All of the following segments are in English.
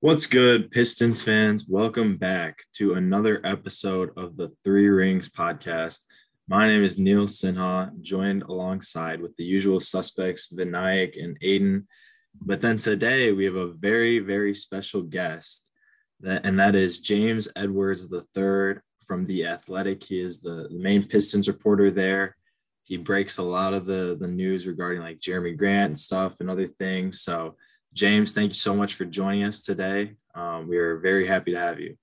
What's good, Pistons fans? Welcome back to another episode of the Three Rings podcast. My name is Neil Sinha, joined alongside with the usual suspects, Vinayak and Aiden. But then today we have a very, very special guest, and that is James Edwards III from The Athletic. He is the main Pistons reporter there. He breaks a lot of the, the news regarding like Jerami Grant and stuff and other things. So James, thank you so much for joining us today. Um, we are very happy to have you.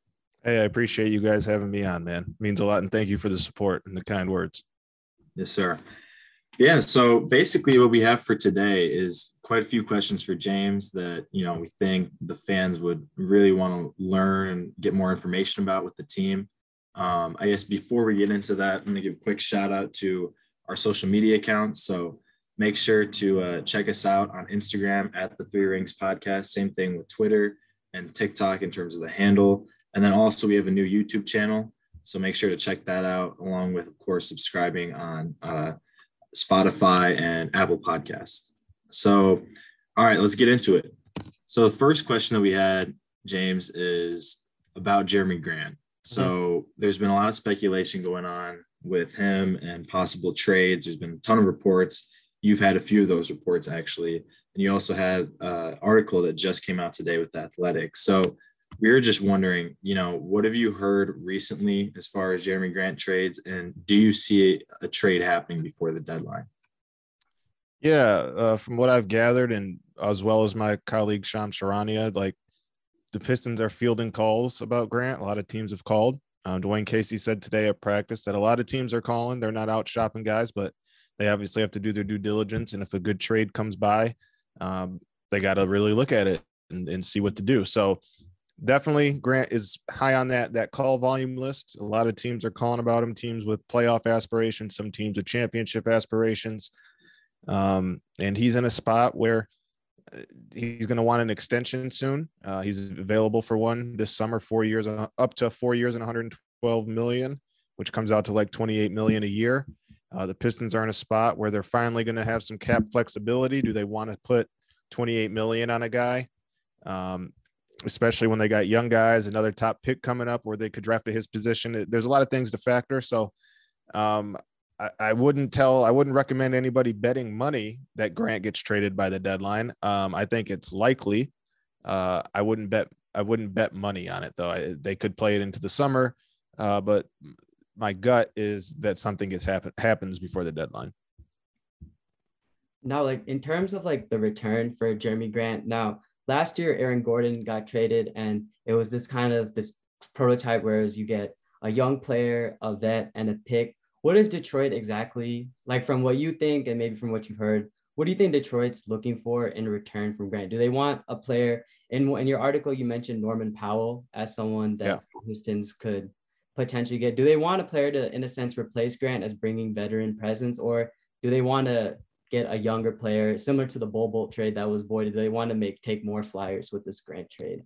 Hey, I appreciate you guys having me on, man. It means a lot. And thank you for the support and the kind words. Yes, sir. Yeah. So basically, what we have for today is quite a few questions for James that, you know, we think the fans would really want to learn and get more information about with the team. Um, I guess before we get into that, I'm going to give a quick shout out to our social media accounts. So Make sure to uh, check us out on Instagram at the Three Rings Podcast. Same thing with Twitter and TikTok in terms of the handle. And then also, we have a new YouTube channel. So make sure to check that out, along with, of course, subscribing on uh, Spotify and Apple Podcasts. So, all right, let's get into it. So, the first question that we had, James, is about Jerami Grant. So, mm-hmm. there's been a lot of speculation going on with him and possible trades. There's been a ton of reports you've had a few of those reports actually. And you also had an article that just came out today with the athletics. So we were just wondering you know what have you heard recently as far as Jerami grant trades? And do you see a trade happening before the deadline? Yeah uh, from what i've gathered and as well as my colleague shams charania like the pistons are fielding calls about grant. A lot of teams have called. Um, dwane casey said today at practice that a lot of teams are calling. They're not out shopping guys but they obviously have to do their due diligence. And if a good trade comes by, um, they got to really look at it and, and see what to do. So definitely Grant is high on that that call volume list. A lot of teams are calling about him. Teams with playoff aspirations, some teams with championship aspirations, um, and he's in a spot where uh, he's going to want an extension soon. Uh, he's available for one this summer, four years, uh, up to four years and 112 million, which comes out to like 28 million a year. Uh, the Pistons are in a spot where they're finally going to have some cap flexibility. Do they want to put 28 million on a guy? Um, especially when they got young guys, another top pick coming up where they could draft at his position. There's a lot of things to factor. So um, I, I, wouldn't tell, I wouldn't recommend anybody betting money that Grant gets traded by the deadline. Um, I think it's likely. Uh, I wouldn't bet, I wouldn't bet money on it though. I, they could play it into the summer, uh, but my gut is that something gets happen happens before the deadline. Now, like in terms of like the return for Jerami Grant, now last year Aaron Gordon got traded, and it was this kind of this prototype whereas you get a young player, a vet, and a pick. What is Detroit exactly like from what you think and maybe from what you've heard? What do you think Detroit's looking for in return from Grant? Do they want a player? In in your article, you mentioned Norman Powell as someone that yeah. Pistons could potentially get? Do they want a player to, in a sense, replace Grant as bringing veteran presence, or do they want to get a younger player similar to the Bol Bol trade that was voided? Do they want to make take more flyers with this Grant trade?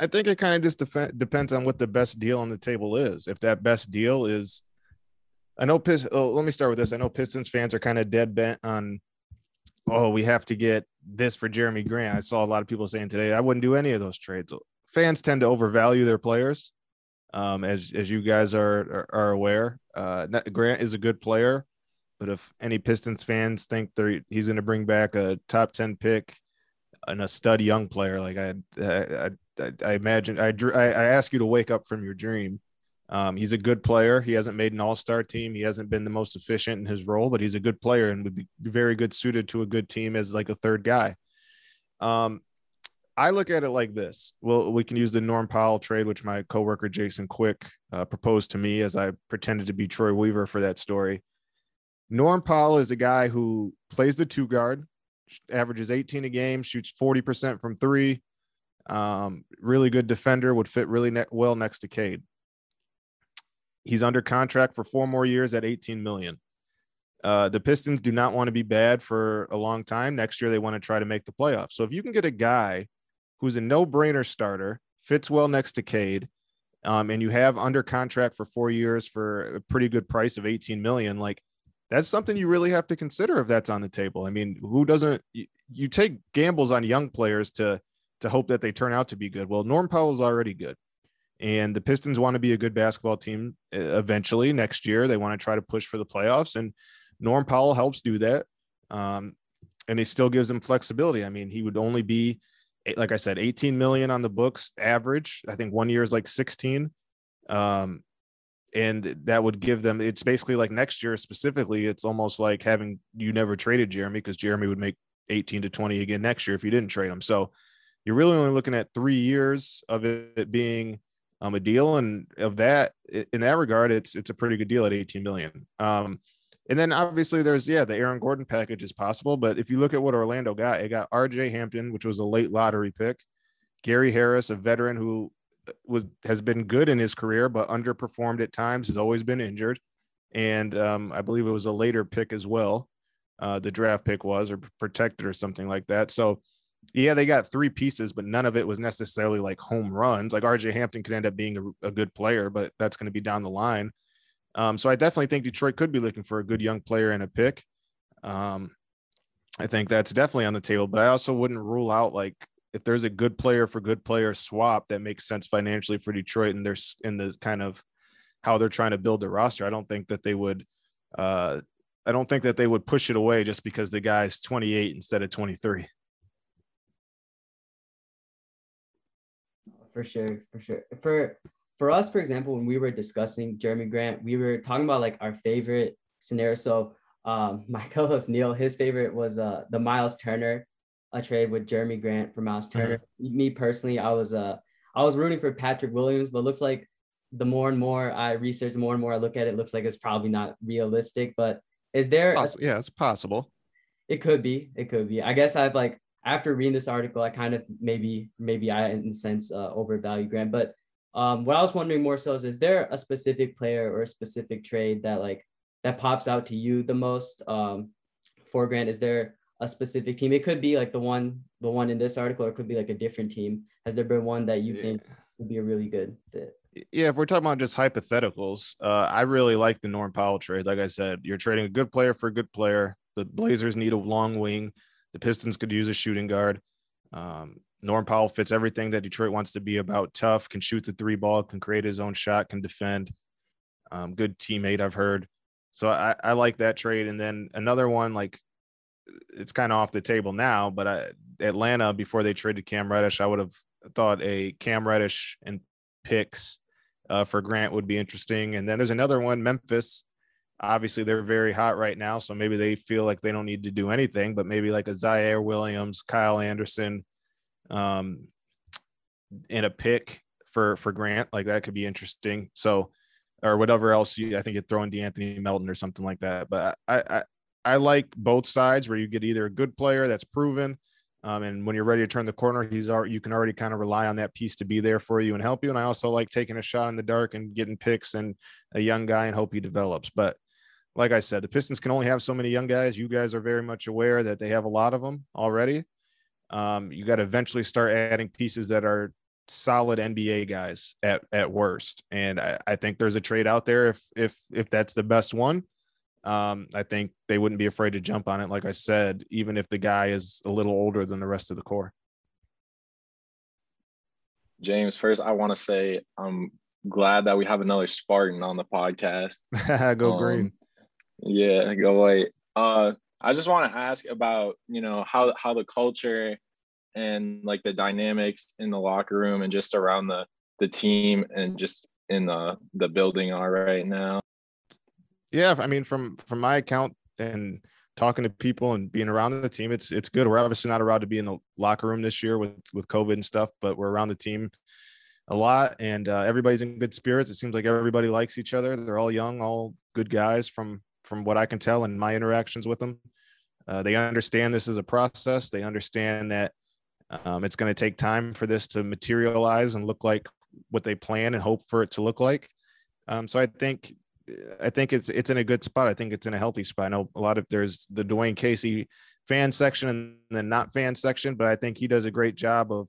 I think it kind of just def- depends on what the best deal on the table is. If that best deal is, I know. Pist- oh, let me start with this. I know Pistons fans are kind of dead bent on, oh, we have to get this for Jerami Grant. I saw a lot of people saying today, I wouldn't do any of those trades. Fans tend to overvalue their players um, as as you guys are are, are aware. Uh, Grant is a good player, but if any Pistons fans think they're he's going to bring back a top ten pick and a stud young player, like I I, I, I imagine I, I I ask you to wake up from your dream. Um, he's a good player. He hasn't made an all star team. He hasn't been the most efficient in his role, but he's a good player and would be very good suited to a good team as like a third guy. Um, I look at it like this. Well, we can use the Norm Powell trade, which my coworker Jason Quick uh, proposed to me as I pretended to be Troy Weaver for that story. Norm Powell is a guy who plays the two guard, averages 18 a game, shoots 40% from three. Um, really good defender, would fit really ne- well next to Cade. He's under contract for four more years at 18 million. Uh, the Pistons do not want to be bad for a long time. Next year, they want to try to make the playoffs. So if you can get a guy who's a no-brainer starter, fits well next to Cade, um, and you have under contract for four years for a pretty good price of 18 million, like that's something you really have to consider if that's on the table. I mean, who doesn't you, you take gambles on young players to to hope that they turn out to be good. Well, Norm Powell is already good. And the Pistons want to be a good basketball team eventually next year. They want to try to push for the playoffs. And Norm Powell helps do that. Um, and he still gives them flexibility. I mean, he would only be, like I said, 18 million on the books average. I think one year is like 16. Um, and that would give them it's basically like next year specifically it's almost like having you never traded jerami because jerami would make 18 to 20 again next year if you didn't trade him so you're really only looking at three years of it being um, a deal and of that in that regard it's it's a pretty good deal at 18 million um, and then obviously there's yeah the aaron gordon package is possible but if you look at what orlando got it got rj hampton which was a late lottery pick gary harris a veteran who was has been good in his career, but underperformed at times. Has always been injured, and um, I believe it was a later pick as well. Uh, the draft pick was or protected or something like that. So, yeah, they got three pieces, but none of it was necessarily like home runs. Like RJ Hampton could end up being a, a good player, but that's going to be down the line. Um, so I definitely think Detroit could be looking for a good young player and a pick. Um, I think that's definitely on the table, but I also wouldn't rule out like if there's a good player for good player swap that makes sense financially for Detroit and there's in the kind of how they're trying to build their roster, I don't think that they would uh I don't think that they would push it away just because the guy's 28 instead of 23. For sure, for sure. For for us, for example, when we were discussing Jerami Grant, we were talking about like our favorite scenario. So um, my co-host Neil, his favorite was uh, the Miles Turner a trade with Jeremy Grant for Miles uh-huh. Turner. Mm-hmm. Me personally, I was uh I was rooting for Patrick Williams, but looks like the more and more I research, the more and more I look at it, looks like it's probably not realistic. But is there? It's a, yeah, it's possible. It could be. It could be. I guess I've like after reading this article, I kind of maybe maybe I in a sense uh, overvalue Grant. But um, what I was wondering more so is, is there a specific player or a specific trade that like that pops out to you the most um, for Grant? Is there a specific team. It could be like the one the one in this article, or it could be like a different team. Has there been one that you yeah. think would be a really good fit? Yeah, if we're talking about just hypotheticals, uh, I really like the Norm Powell trade. Like I said, you're trading a good player for a good player. The Blazers need a long wing. The Pistons could use a shooting guard. Um, Norm Powell fits everything that Detroit wants to be about. Tough, can shoot the three ball, can create his own shot, can defend. Um, good teammate, I've heard. So I, I like that trade. And then another one, like it's kind of off the table now, but I, Atlanta before they traded Cam Reddish, I would have thought a Cam Reddish and picks uh, for Grant would be interesting. And then there's another one, Memphis. Obviously, they're very hot right now, so maybe they feel like they don't need to do anything, but maybe like a Ziaire Williams, Kyle Anderson, um, and a pick for for Grant, like that could be interesting. So, or whatever else you, I think you'd throw in De'Anthony Melton or something like that. But I, I I like both sides where you get either a good player that's proven, um, and when you're ready to turn the corner, he's already, you can already kind of rely on that piece to be there for you and help you. And I also like taking a shot in the dark and getting picks and a young guy and hope he develops. But like I said, the Pistons can only have so many young guys. You guys are very much aware that they have a lot of them already. Um, you got to eventually start adding pieces that are solid NBA guys at at worst. And I, I think there's a trade out there if if if that's the best one um, I think they wouldn't be afraid to jump on it. Like I said, even if the guy is a little older than the rest of the core. James, first, I want to say I'm glad that we have another Spartan on the podcast. go um, green. Yeah, go white. Uh, I just want to ask about you know how how the culture and like the dynamics in the locker room and just around the the team and just in the the building are right now yeah, I mean, from from my account and talking to people and being around the team, it's it's good. We're obviously not allowed to be in the locker room this year with with COVID and stuff, but we're around the team a lot, and uh, everybody's in good spirits. It seems like everybody likes each other. They're all young, all good guys from from what I can tell in my interactions with them. Uh, they understand this is a process. They understand that um, it's going to take time for this to materialize and look like what they plan and hope for it to look like. Um, so I think I think it's it's in a good spot. I think it's in a healthy spot. I know a lot of there's the Dwane Casey fan section and the not fan section, but I think he does a great job of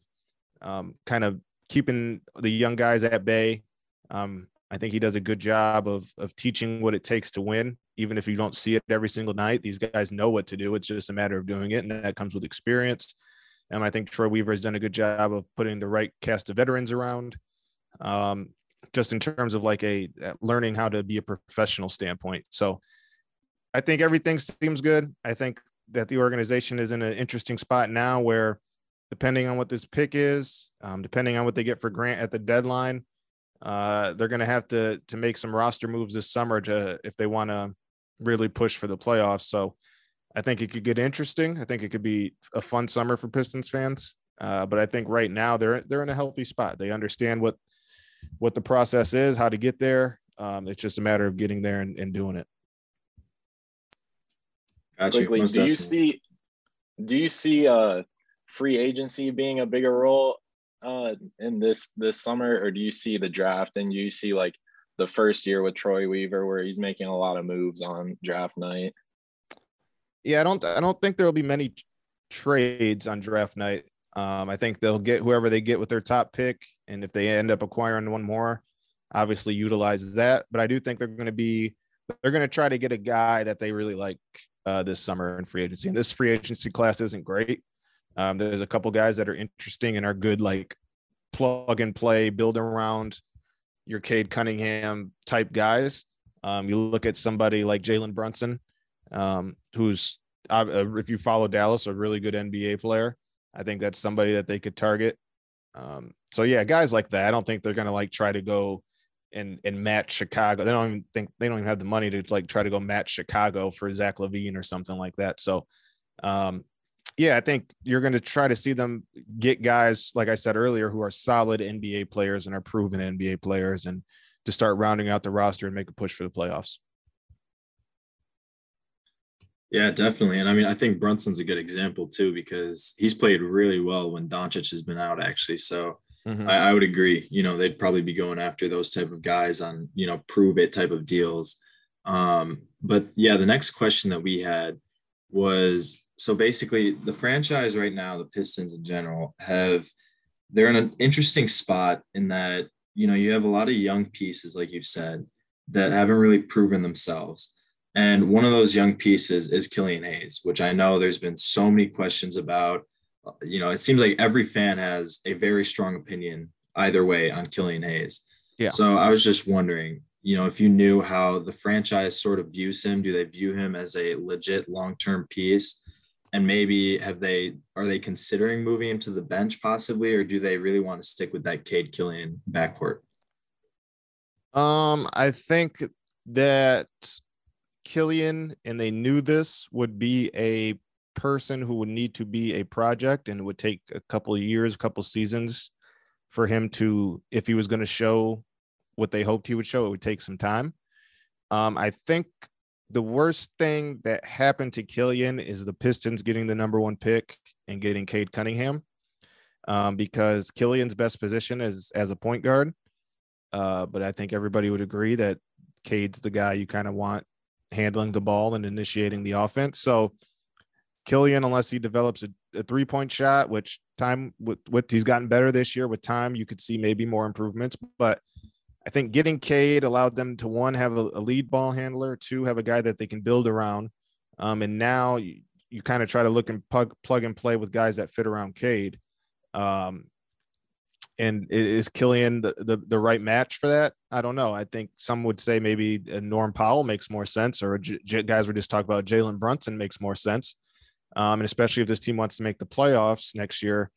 um, kind of keeping the young guys at bay. Um, I think he does a good job of of teaching what it takes to win, even if you don't see it every single night. These guys know what to do. It's just a matter of doing it, and that comes with experience. And I think Troy Weaver has done a good job of putting the right cast of veterans around, um, just in terms of like a learning how to be a professional standpoint. So I think everything seems good. I think that the organization is in an interesting spot now where, depending on what this pick is, um, depending on what they get for Grant at the deadline, uh, they're going to have to to make some roster moves this summer to if they want to really push for the playoffs. So I think it could get interesting. I think it could be a fun summer for Pistons fans. Uh, but I think right now they're they're in a healthy spot. They understand what what the process is, how to get there. Um, it's just a matter of getting there and, and doing it. Gotcha. Quickly, do definitely. you see do you see uh free agency being a bigger role uh in this this summer, or do you see the draft and you see like the first year with Troy Weaver where he's making a lot of moves on draft night? Yeah, I don't I don't think there will be many trades on draft night. Um, I think they'll get whoever they get with their top pick, and if they end up acquiring one more, obviously utilizes that. But I do think they're going to be they're going to try to get a guy that they really like uh, this summer in free agency. And this free agency class isn't great. Um, there's a couple guys that are interesting and are good, like plug and play, build around your Cade Cunningham type guys. Um, you look at somebody like Jalen Brunson, um, who's uh, if you follow Dallas, a really good NBA player. I think that's somebody that they could target. Um, so yeah, guys like that. I don't think they're gonna like try to go and and match Chicago. They don't even think they don't even have the money to like try to go match Chicago for Zach LaVine or something like that. So um yeah, I think you're going to try to see them get guys like I said earlier who are solid NBA players and are proven NBA players and to start rounding out the roster and make a push for the playoffs. Yeah, definitely. And I mean, I think Brunson's a good example too because he's played really well when Doncic has been out actually. So Mm-hmm. I, I, would agree. You know, they'd probably be going after those type of guys on, you know, prove it type of deals. Um, but yeah, the next question that we had was so basically the franchise right now, the Pistons in general, have they're in an interesting spot in that, you know, you have a lot of young pieces, like you've said, that haven't really proven themselves. And one of those young pieces is Killian Hayes, which I know there's been so many questions about you know, it seems like every fan has a very strong opinion either way on Killian Hayes. Yeah. So I was just wondering, you know, if you knew how the franchise sort of views him, do they view him as a legit long-term piece? And maybe have they are they considering moving him to the bench possibly, or do they really want to stick with that Cade Killian backcourt? Um, I think that Killian, and they knew this, would be a person who would need to be a project and it would take a couple of years, a couple seasons for him to, if he was going to show what they hoped he would show, it would take some time. Um, I think the worst thing that happened to Killian is the Pistons getting the number one pick and getting Cade Cunningham um, because Killian's best position is as a point guard. Uh, but I think everybody would agree that Cade's the guy you kind of want handling the ball and initiating the offense. So Killian, unless he develops a, a three point shot, which time with, with he's gotten better this year. With time, you could see maybe more improvements. But I think getting Cade allowed them to one have a, a lead ball handler, two have a guy that they can build around, um, and now you, you kind of try to look and plug plug and play with guys that fit around Cade. Um, and is Killian the, the, the right match for that? I don't know. I think some would say maybe Norm Powell makes more sense, or J- guys were just talking about Jalen Brunson makes more sense. Um, and especially if this team wants to make the playoffs next year,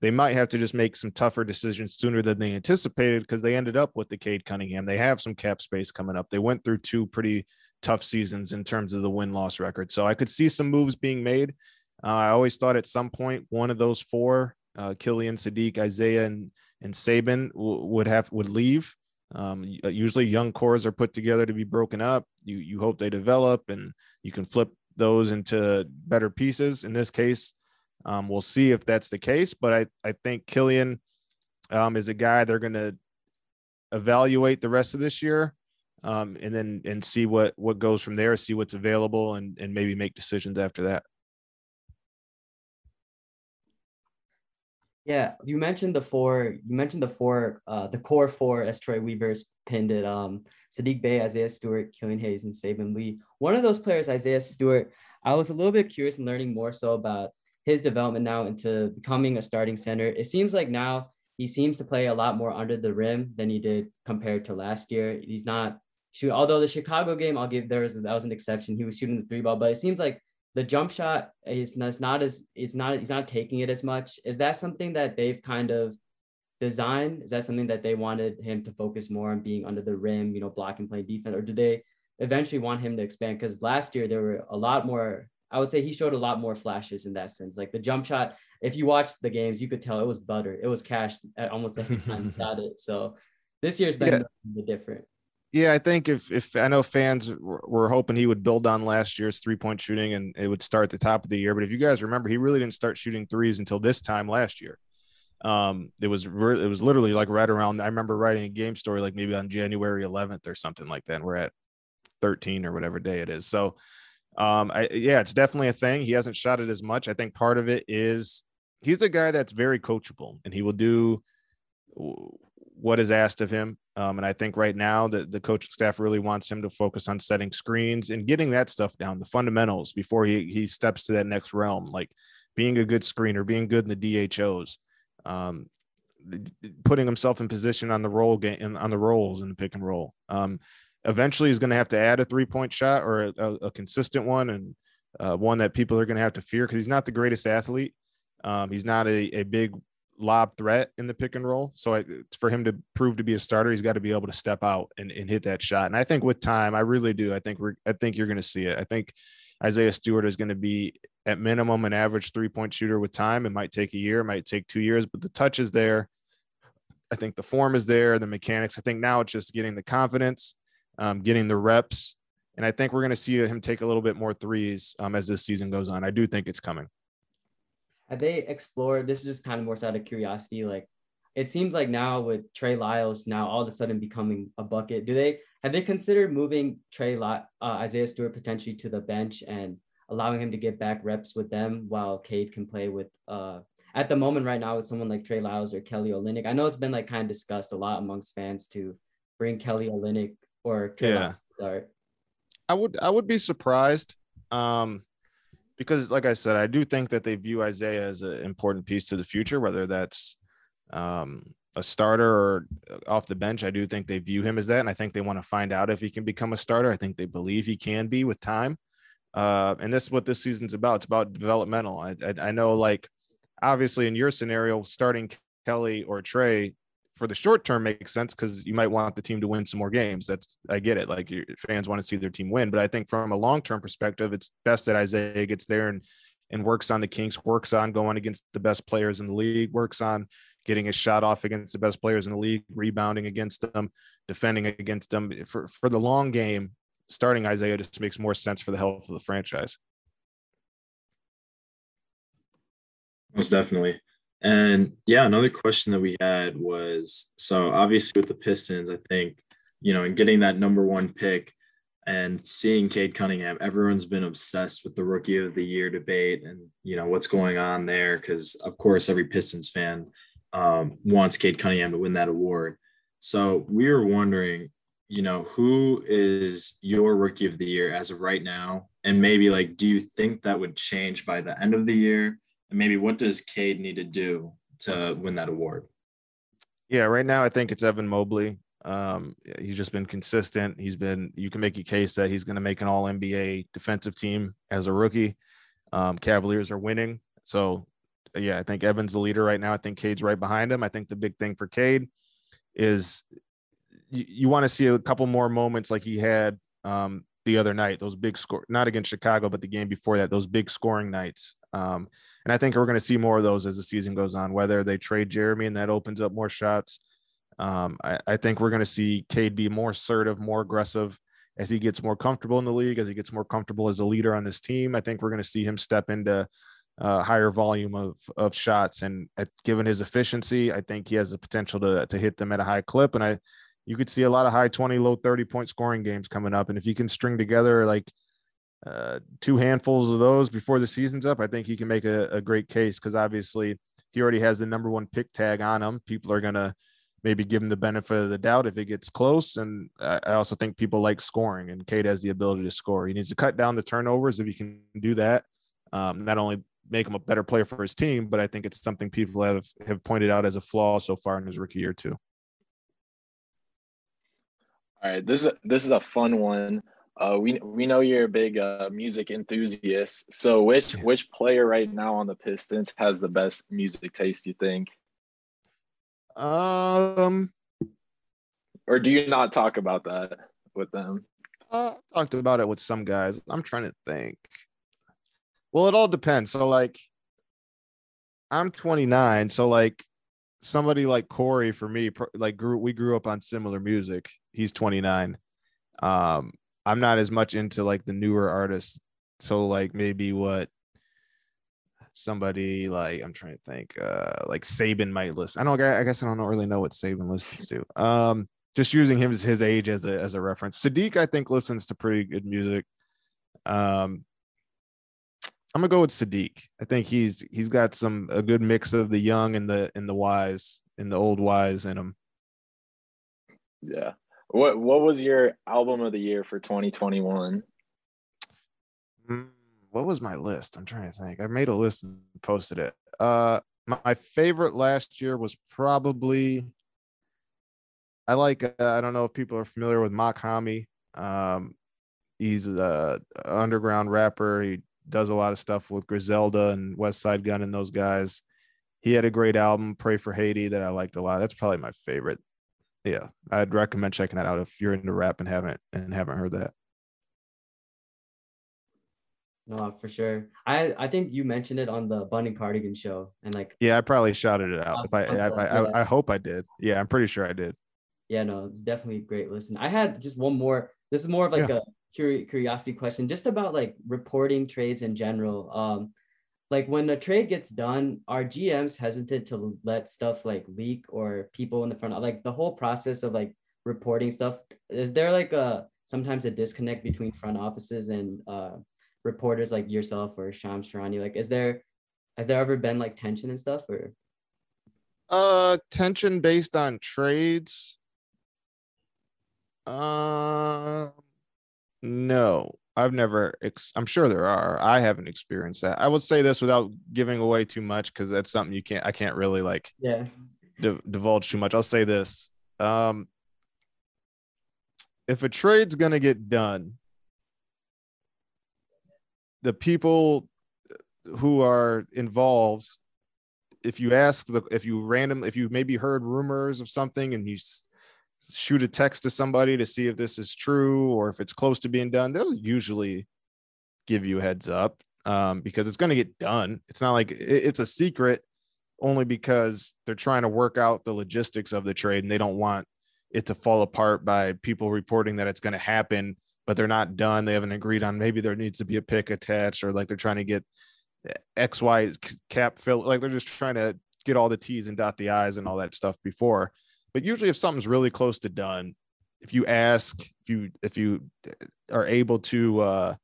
they might have to just make some tougher decisions sooner than they anticipated because they ended up with the Cade Cunningham. They have some cap space coming up. They went through two pretty tough seasons in terms of the win loss record. So I could see some moves being made. Uh, I always thought at some point one of those four, uh, Killian, Saddiq, Isaiah, and and Saben w- would have would leave. Um, usually, young cores are put together to be broken up. You you hope they develop, and you can flip those into better pieces. In this case, um, we'll see if that's the case. But I, I think Killian um, is a guy they're going to evaluate the rest of this year um, and then and see what what goes from there, see what's available, and and maybe make decisions after that. Yeah, you mentioned the four. You mentioned the four, uh, the core four as Troy Weaver's pinned it. Um, Saddiq Bey, Isaiah Stewart, Killian Hayes, and Saben Lee. One of those players, Isaiah Stewart, I was a little bit curious in learning more so about his development now into becoming a starting center. It seems like now he seems to play a lot more under the rim than he did compared to last year. He's not shoot. Although the Chicago game, I'll give there was that was an exception. He was shooting the three ball, but it seems like the jump shot is not, not as it's not he's not taking it as much. Is that something that they've kind of designed? Is that something that they wanted him to focus more on being under the rim, you know, blocking, playing defense, or do they eventually want him to expand? Because last year there were a lot more. I would say he showed a lot more flashes in that sense. Like the jump shot, if you watched the games, you could tell it was butter. It was cash at almost every time he shot it. So this year's been yeah. different. Yeah, I think if if I know fans were hoping he would build on last year's three point shooting and it would start at the top of the year, but if you guys remember, he really didn't start shooting threes until this time last year. Um, it was re- it was literally like right around. I remember writing a game story like maybe on January 11th or something like that. And we're at 13 or whatever day it is. So, um, I yeah, it's definitely a thing. He hasn't shot it as much. I think part of it is he's a guy that's very coachable and he will do what is asked of him. Um, and I think right now that the coaching staff really wants him to focus on setting screens and getting that stuff down, the fundamentals before he, he steps to that next realm, like being a good screener, being good in the DHOs, um, putting himself in position on the roll game on the rolls in the pick and roll. Um, eventually he's going to have to add a three point shot or a, a, a consistent one and uh, one that people are going to have to fear because he's not the greatest athlete. Um, he's not a, a big lob threat in the pick and roll. So I, for him to prove to be a starter, he's got to be able to step out and, and hit that shot. And I think with time, I really do. I think we're, I think you're going to see it. I think Isaiah Stewart is going to be at minimum an average three point shooter with time. It might take a year, it might take two years, but the touch is there. I think the form is there, the mechanics. I think now it's just getting the confidence, um, getting the reps. And I think we're going to see him take a little bit more threes um, as this season goes on. I do think it's coming have they explored this is just kind of more out of curiosity like it seems like now with Trey Lyles now all of a sudden becoming a bucket do they have they considered moving Trey uh, Isaiah Stewart potentially to the bench and allowing him to get back reps with them while Cade can play with uh at the moment right now with someone like Trey Lyles or Kelly Olynyk I know it's been like kind of discussed a lot amongst fans to bring Kelly Olynyk or Trey yeah. start I would I would be surprised um because like I said, I do think that they view Isaiah as an important piece to the future, whether that's um, a starter or off the bench. I do think they view him as that. And I think they want to find out if he can become a starter. I think they believe he can be with time. Uh, and this is what this season's about. It's about developmental. I, I, I know, like, obviously, in your scenario, starting Kelly or Trey for the short term makes sense because you might want the team to win some more games. That's I get it. Like your fans want to see their team win, but I think from a long term perspective, it's best that Isaiah gets there and and works on the kinks, works on going against the best players in the league, works on getting a shot off against the best players in the league, rebounding against them, defending against them. For for the long game, starting Isaiah just makes more sense for the health of the franchise. Most definitely. And yeah, another question that we had was so obviously with the Pistons, I think, you know, in getting that number one pick and seeing Cade Cunningham, everyone's been obsessed with the rookie of the year debate and, you know, what's going on there. Cause of course, every Pistons fan um, wants Cade Cunningham to win that award. So we were wondering, you know, who is your rookie of the year as of right now? And maybe like, do you think that would change by the end of the year? And maybe what does Cade need to do to win that award? Yeah, right now I think it's Evan Mobley. Um, he's just been consistent. He's been. You can make a case that he's going to make an All NBA defensive team as a rookie. Um, Cavaliers are winning, so yeah, I think Evan's the leader right now. I think Cade's right behind him. I think the big thing for Cade is you, you want to see a couple more moments like he had um, the other night. Those big score, not against Chicago, but the game before that. Those big scoring nights. Um, and I think we're going to see more of those as the season goes on, whether they trade Jerami and that opens up more shots. Um, I, I, think we're going to see Cade be more assertive, more aggressive as he gets more comfortable in the league, as he gets more comfortable as a leader on this team. I think we're going to see him step into a higher volume of, of shots. And at, given his efficiency, I think he has the potential to, to hit them at a high clip. And I, you could see a lot of high 20, low 30 point scoring games coming up. And if you can string together like uh, two handfuls of those before the season's up, I think he can make a, a great case because obviously he already has the number one pick tag on him. People are going to maybe give him the benefit of the doubt if it gets close. And I, also think people like scoring, and Cade has the ability to score. He needs to cut down the turnovers. If he can do that, um, not only make him a better player for his team, but I think it's something people have have pointed out as a flaw so far in his rookie year too. All right, this is this is a fun one. Uh, we we know you're a big uh, music enthusiast. So which Yeah. which player right now on the Pistons has the best music taste? You think, Um, or do you not talk about that with them? uh, talked about it with some guys. I'm trying to think. Well, it all depends. So like, I'm 29, so like somebody like Cory for me, like grew we grew up on similar music. He's 29. Um, I'm not as much into like the newer artists. So like maybe what somebody like I'm trying to think, uh, like Saben might listen. I don't. I guess I don't really know what Saben listens to. Um, just using him as his age as a as a reference. Saddiq, I think, listens to pretty good music. Um, I'm gonna go with Saddiq. I think he's he's got some a good mix of the young and the and the wise and the old wise in him. Yeah. What what was your album of the year for 2021? Mm, What was my list? I'm trying to think. I made a list and posted it. Uh, my, favorite last year was probably. I like. Uh, I don't know if people are familiar with Mach-Hommy. Um, he's a underground rapper. He does a lot of stuff with Griselda and Westside Gunn and those guys. He had a great album, "Pray for Haiti," that I liked a lot. That's probably my favorite. Yeah, I'd recommend checking that out if you're into rap and haven't and haven't heard that. No, for sure. I I think you mentioned it on the Bunny Cardigan show, and like, Yeah, I probably shouted it out. If I, Uh, I, I. I, hope I did. Yeah, I'm pretty sure I did. yeah, no, it's definitely a great listen. I had just one more. This is more of like a curi- curiosity question, just about like reporting trades in general. Um, like when a trade gets done, are GMs hesitant to let stuff like leak or people in the front, like the whole process of like reporting stuff? Is there like a sometimes a disconnect between front offices and uh, reporters like yourself or Shams Charania? Like, is there has there ever been like tension and stuff or? Uh, tension based on trades. Uh, no, I've never. Ex- I'm sure there are. I haven't experienced that. I would say this without giving away too much because that's something you can't. I can't really like Yeah. di- divulge too much. I'll say this. Um, if a trade's gonna get done, the people who are involved, if you ask the, if you random, if you maybe heard rumors of something and you shoot a text to somebody to see if this is true or if it's close to being done, they'll usually give you a heads up um, because it's going to get done. It's not like it- it's a secret only because they're trying to work out the logistics of the trade and they don't want it to fall apart by people reporting that it's going to happen but they're not done they haven't agreed on maybe there needs to be a pick attached or like they're trying to get xy cap fill like they're just trying to get all the t's and dot the i's and all that stuff before but usually if something's really close to done if you ask if you if you are able to uh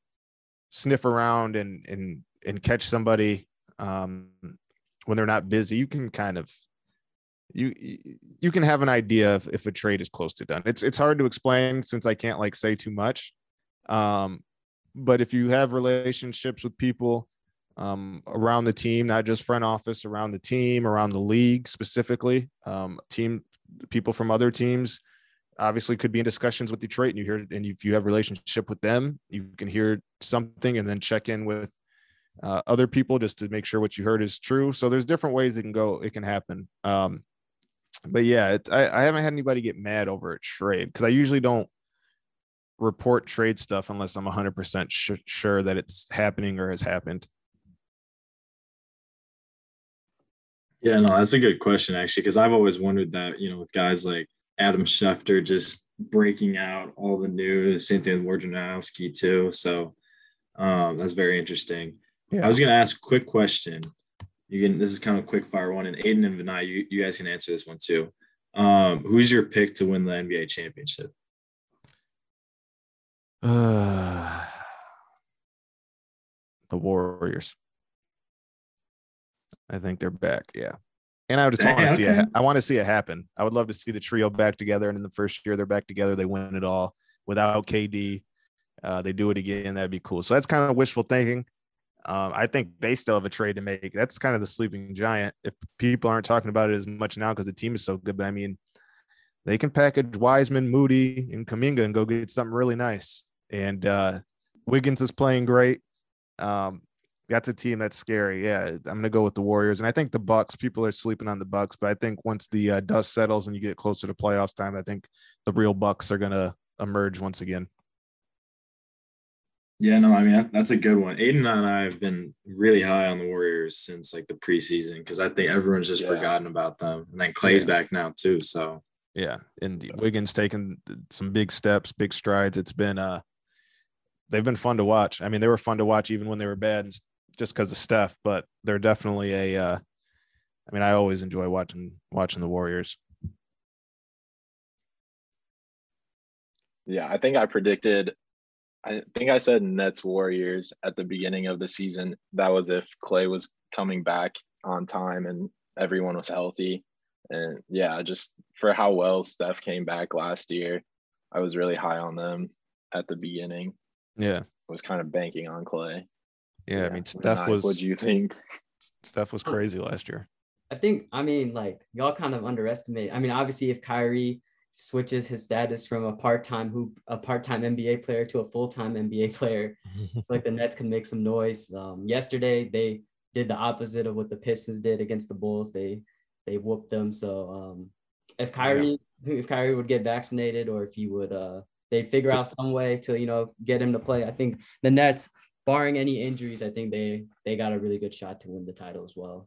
sniff around and and and catch somebody um when they're not busy you can kind of you you can have an idea if, if a trade is close to done. It's it's hard to explain since i can't like say too much. Um but if you have relationships with people um, around the team not just front office around the team around the league specifically um, team people from other teams obviously could be in discussions with detroit and you hear and if you have a relationship with them you can hear something and then check in with uh, other people just to make sure what you heard is true. So there's different ways it can go. It can happen. Um, but yeah, it, I, I haven't had anybody get mad over a trade because I usually don't report trade stuff unless I'm 100% sh- sure that it's happening or has happened. Yeah, no, that's a good question actually, because I've always wondered that, you know, with guys like Adam Schefter just breaking out all the news, same thing with Wojnarowski too. So um, that's very interesting. Yeah. I was gonna ask a quick question. You can this is kind of a quick fire one, and Aiden and Vinay, you, you guys can answer this one too. Um, who's your pick to win the NBA championship? Uh, the Warriors. I think they're back. Yeah. And I just want to Dang, see it. I want to see it happen. I would love to see the trio back together. And in the first year they're back together, they win it all without KD. Uh, they do it again. That'd be cool. So that's kind of wishful thinking. Um, I think they still have a trade to make. That's kind of the sleeping giant. If people aren't talking about it as much now because the team is so good, but I mean, they can package Wiseman, Moody, and Kuminga and go get something really nice. And uh, Wiggins is playing great. Um, that's a team that's scary. Yeah, I'm gonna go with the Warriors, and I think the Bucks. People are sleeping on the Bucks, but I think once the uh, dust settles and you get closer to playoffs time, I think the real Bucks are gonna emerge once again. Yeah, no, I mean that's a good one. Aiden and I have been really high on the Warriors since like the preseason because I think everyone's just yeah. forgotten about them, and then Clay's yeah. back now too. So yeah, and Wiggins taking some big steps, big strides. It's been uh, they've been fun to watch. I mean, they were fun to watch even when they were bad just because of Steph, but they're definitely a. Uh, I mean, I always enjoy watching watching the Warriors. Yeah, I think I predicted. I think I said Nets Warriors at the beginning of the season. That was if Clay was coming back on time and everyone was healthy. And yeah, just for how well Steph came back last year, I was really high on them at the beginning. Yeah. I was kind of banking on Clay. Yeah, I mean, Steph was. What do you think? Steph was crazy last year. I think. I mean, like y'all kind of underestimate. I mean, obviously, if Kyrie switches his status from a part-time hoop, a part-time NBA player to a full-time NBA player, it's like the Nets can make some noise. Um, yesterday, they did the opposite of what the Pistons did against the Bulls. They they whooped them. So um, if Kyrie, yeah. if Kyrie would get vaccinated, or if he would, uh, they figure out some way to you know get him to play. I think the Nets barring any injuries, I think they they got a really good shot to win the title as well.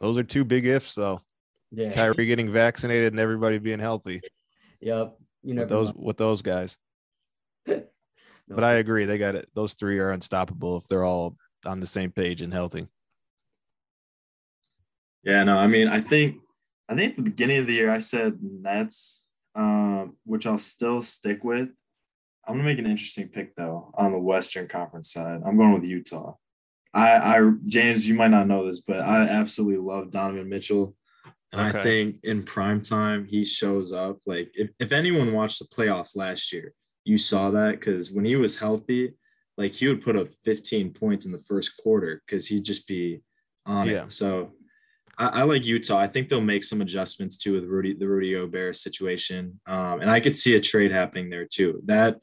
Those are two big ifs, though. Yeah, Kyrie getting vaccinated and everybody being healthy. Yep, you know those with those guys. no. But I agree, they got it. Those three are unstoppable if they're all on the same page and healthy. Yeah, no, I mean, I think I think at the beginning of the year I said Nets, um, which I'll still stick with. I'm gonna make an interesting pick though on the Western Conference side. I'm going with Utah. I, I James, you might not know this, but I absolutely love Donovan Mitchell. And okay. I think in prime time he shows up. Like if, if anyone watched the playoffs last year, you saw that because when he was healthy, like he would put up 15 points in the first quarter because he'd just be on yeah. it. So I, I, like Utah. I think they'll make some adjustments too with Rudy, the Rudy Gobert situation. Um, and I could see a trade happening there too. That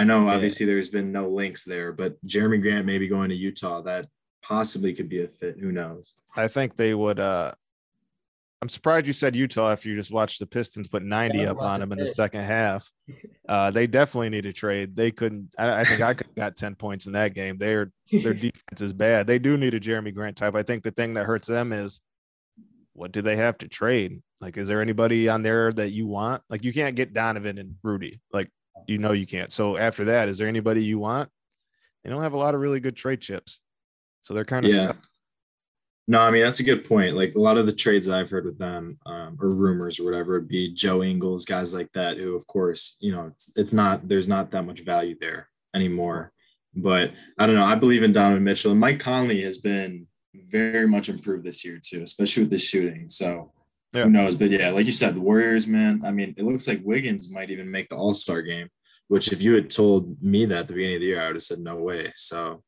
I know obviously yeah. there's been no links there, but Jerami Grant maybe going to Utah that possibly could be a fit. Who knows? I think they would. uh I'm surprised you said Utah after you just watched the Pistons put 90 yeah, up on them in the second half. Uh, they definitely need a trade. They couldn't. I, I think I could got 10 points in that game. Their their defense is bad. They do need a Jerami Grant type. I think the thing that hurts them is what do they have to trade? Like, is there anybody on there that you want? Like, you can't get Donovan and Rudy. Like, you know you can't. So after that, is there anybody you want? They don't have a lot of really good trade chips, so they're kind of yeah. Stuck. No, I mean that's a good point. Like a lot of the trades that I've heard with them, um, or rumors or whatever, would be Joe Ingles, guys like that, who of course you know it's, it's not there's not that much value there anymore. But I don't know. I believe in Donovan Mitchell and Mike Conley has been very much improved this year too, especially with the shooting. So yeah. Who knows? But yeah, like you said, the Warriors, man. I mean, it looks like Wiggins might even make the All Star game. Which, if you had told me that at the beginning of the year, I would have said no way. So,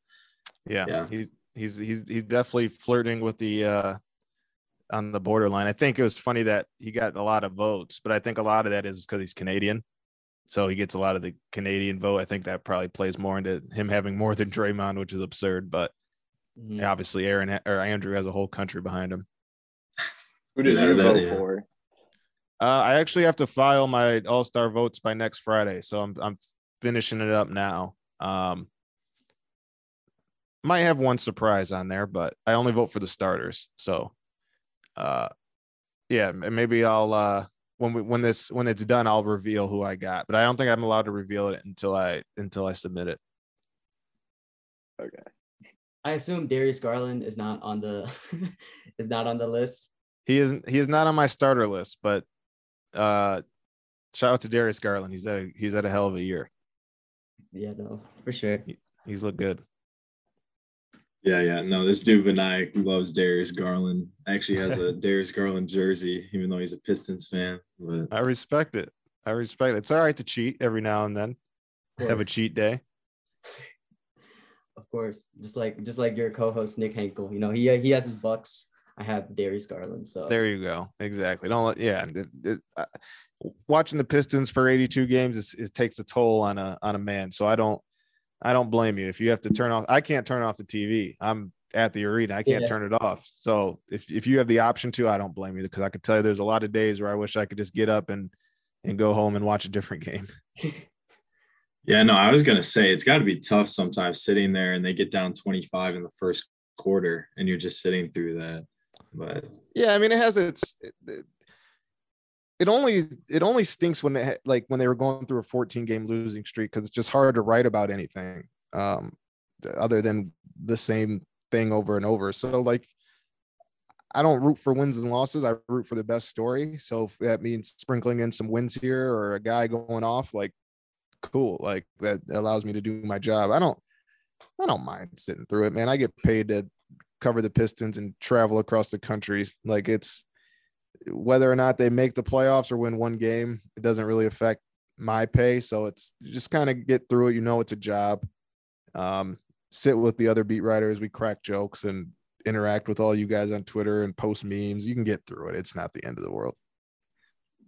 yeah, yeah. he's he's he's he's definitely flirting with the uh on the borderline. I think it was funny that he got a lot of votes, but I think a lot of that is because he's Canadian. So he gets a lot of the Canadian vote. I think that probably plays more into him having more than Draymond, which is absurd. But mm-hmm. obviously, Aaron or Andrew has a whole country behind him. Who did you vote for? Uh, I actually have to file my All Star votes by next Friday, so I'm I'm finishing it up now. Um, might have one surprise on there, but I only vote for the starters. So, uh, yeah, maybe I'll uh when we when this when it's done, I'll reveal who I got. But I don't think I'm allowed to reveal it until I until I submit it. Okay. I assume Darius Garland is not on the is not on the list. He isn't. He is not on my starter list, but uh, shout out to Darius Garland. He's a he's had a hell of a year. Yeah, no, for sure. He, he's looked good. Yeah, yeah. No, this dude Vinay loves Darius Garland. Actually has a Darius Garland jersey, even though he's a Pistons fan. But I respect it. I respect it. It's all right to cheat every now and then. Have a cheat day. of course. Just like just like your co-host Nick Hankel. You know, he he has his Bucks. I have Darius Garland. So there you go. Exactly. Don't let, yeah. It, it, uh, watching the Pistons for 82 games is, it takes a toll on a on a man. So I don't I don't blame you if you have to turn off. I can't turn off the TV. I'm at the arena. I can't yeah. turn it off. So if, if you have the option to, I don't blame you because I could tell you there's a lot of days where I wish I could just get up and and go home and watch a different game. yeah, no, I was gonna say it's got to be tough sometimes sitting there and they get down 25 in the first quarter and you're just sitting through that. But yeah, I mean it has its. It, it only it only stinks when it like when they were going through a 14 game losing streak because it's just hard to write about anything um other than the same thing over and over. So like I don't root for wins and losses. I root for the best story. So if that means sprinkling in some wins here or a guy going off, like cool. Like that allows me to do my job. I don't I don't mind sitting through it, man. I get paid to cover the Pistons and travel across the country. Like it's whether or not they make the playoffs or win one game, it doesn't really affect my pay. So it's just kind of get through it. You know, it's a job. Um, sit with the other beat writers. We crack jokes and interact with all you guys on Twitter and post memes. You can get through it. It's not the end of the world.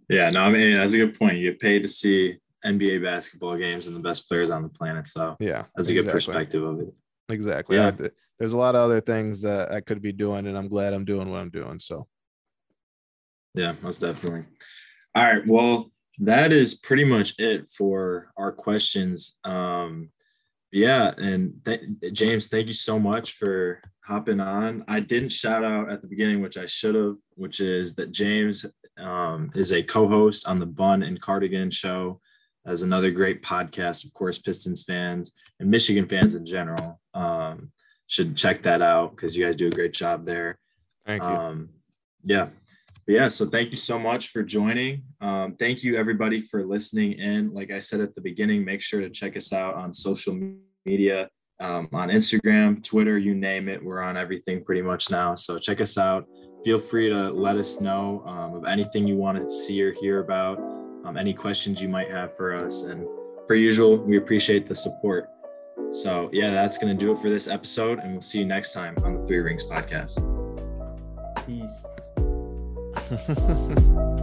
Yeah, no, I mean that's a good point. You get paid to see NBA basketball games and the best players on the planet. So yeah, that's a exactly. good perspective of it. Exactly. Yeah. I, there's a lot of other things that I could be doing, and I'm glad I'm doing what I'm doing. So yeah, most definitely. All right. Well, that is pretty much it for our questions. Um, yeah, and th- James, thank you so much for hopping on. I didn't shout out at the beginning, which I should have, which is that James um, is a co-host on the Bun and Cardigan show, as another great podcast. Of course, Pistons fans and Michigan fans in general um, should check that out because you guys do a great job there. Thank you. Um, yeah. But yeah, so thank you so much for joining. Um, thank you everybody for listening in. Like I said at the beginning, make sure to check us out on social media, um, on Instagram, Twitter, you name it. We're on everything pretty much now. So check us out. Feel free to let us know um, of anything you want to see or hear about, um, any questions you might have for us. And per usual, we appreciate the support. So yeah, that's going to do it for this episode. And we'll see you next time on the Three Rings podcast. Peace.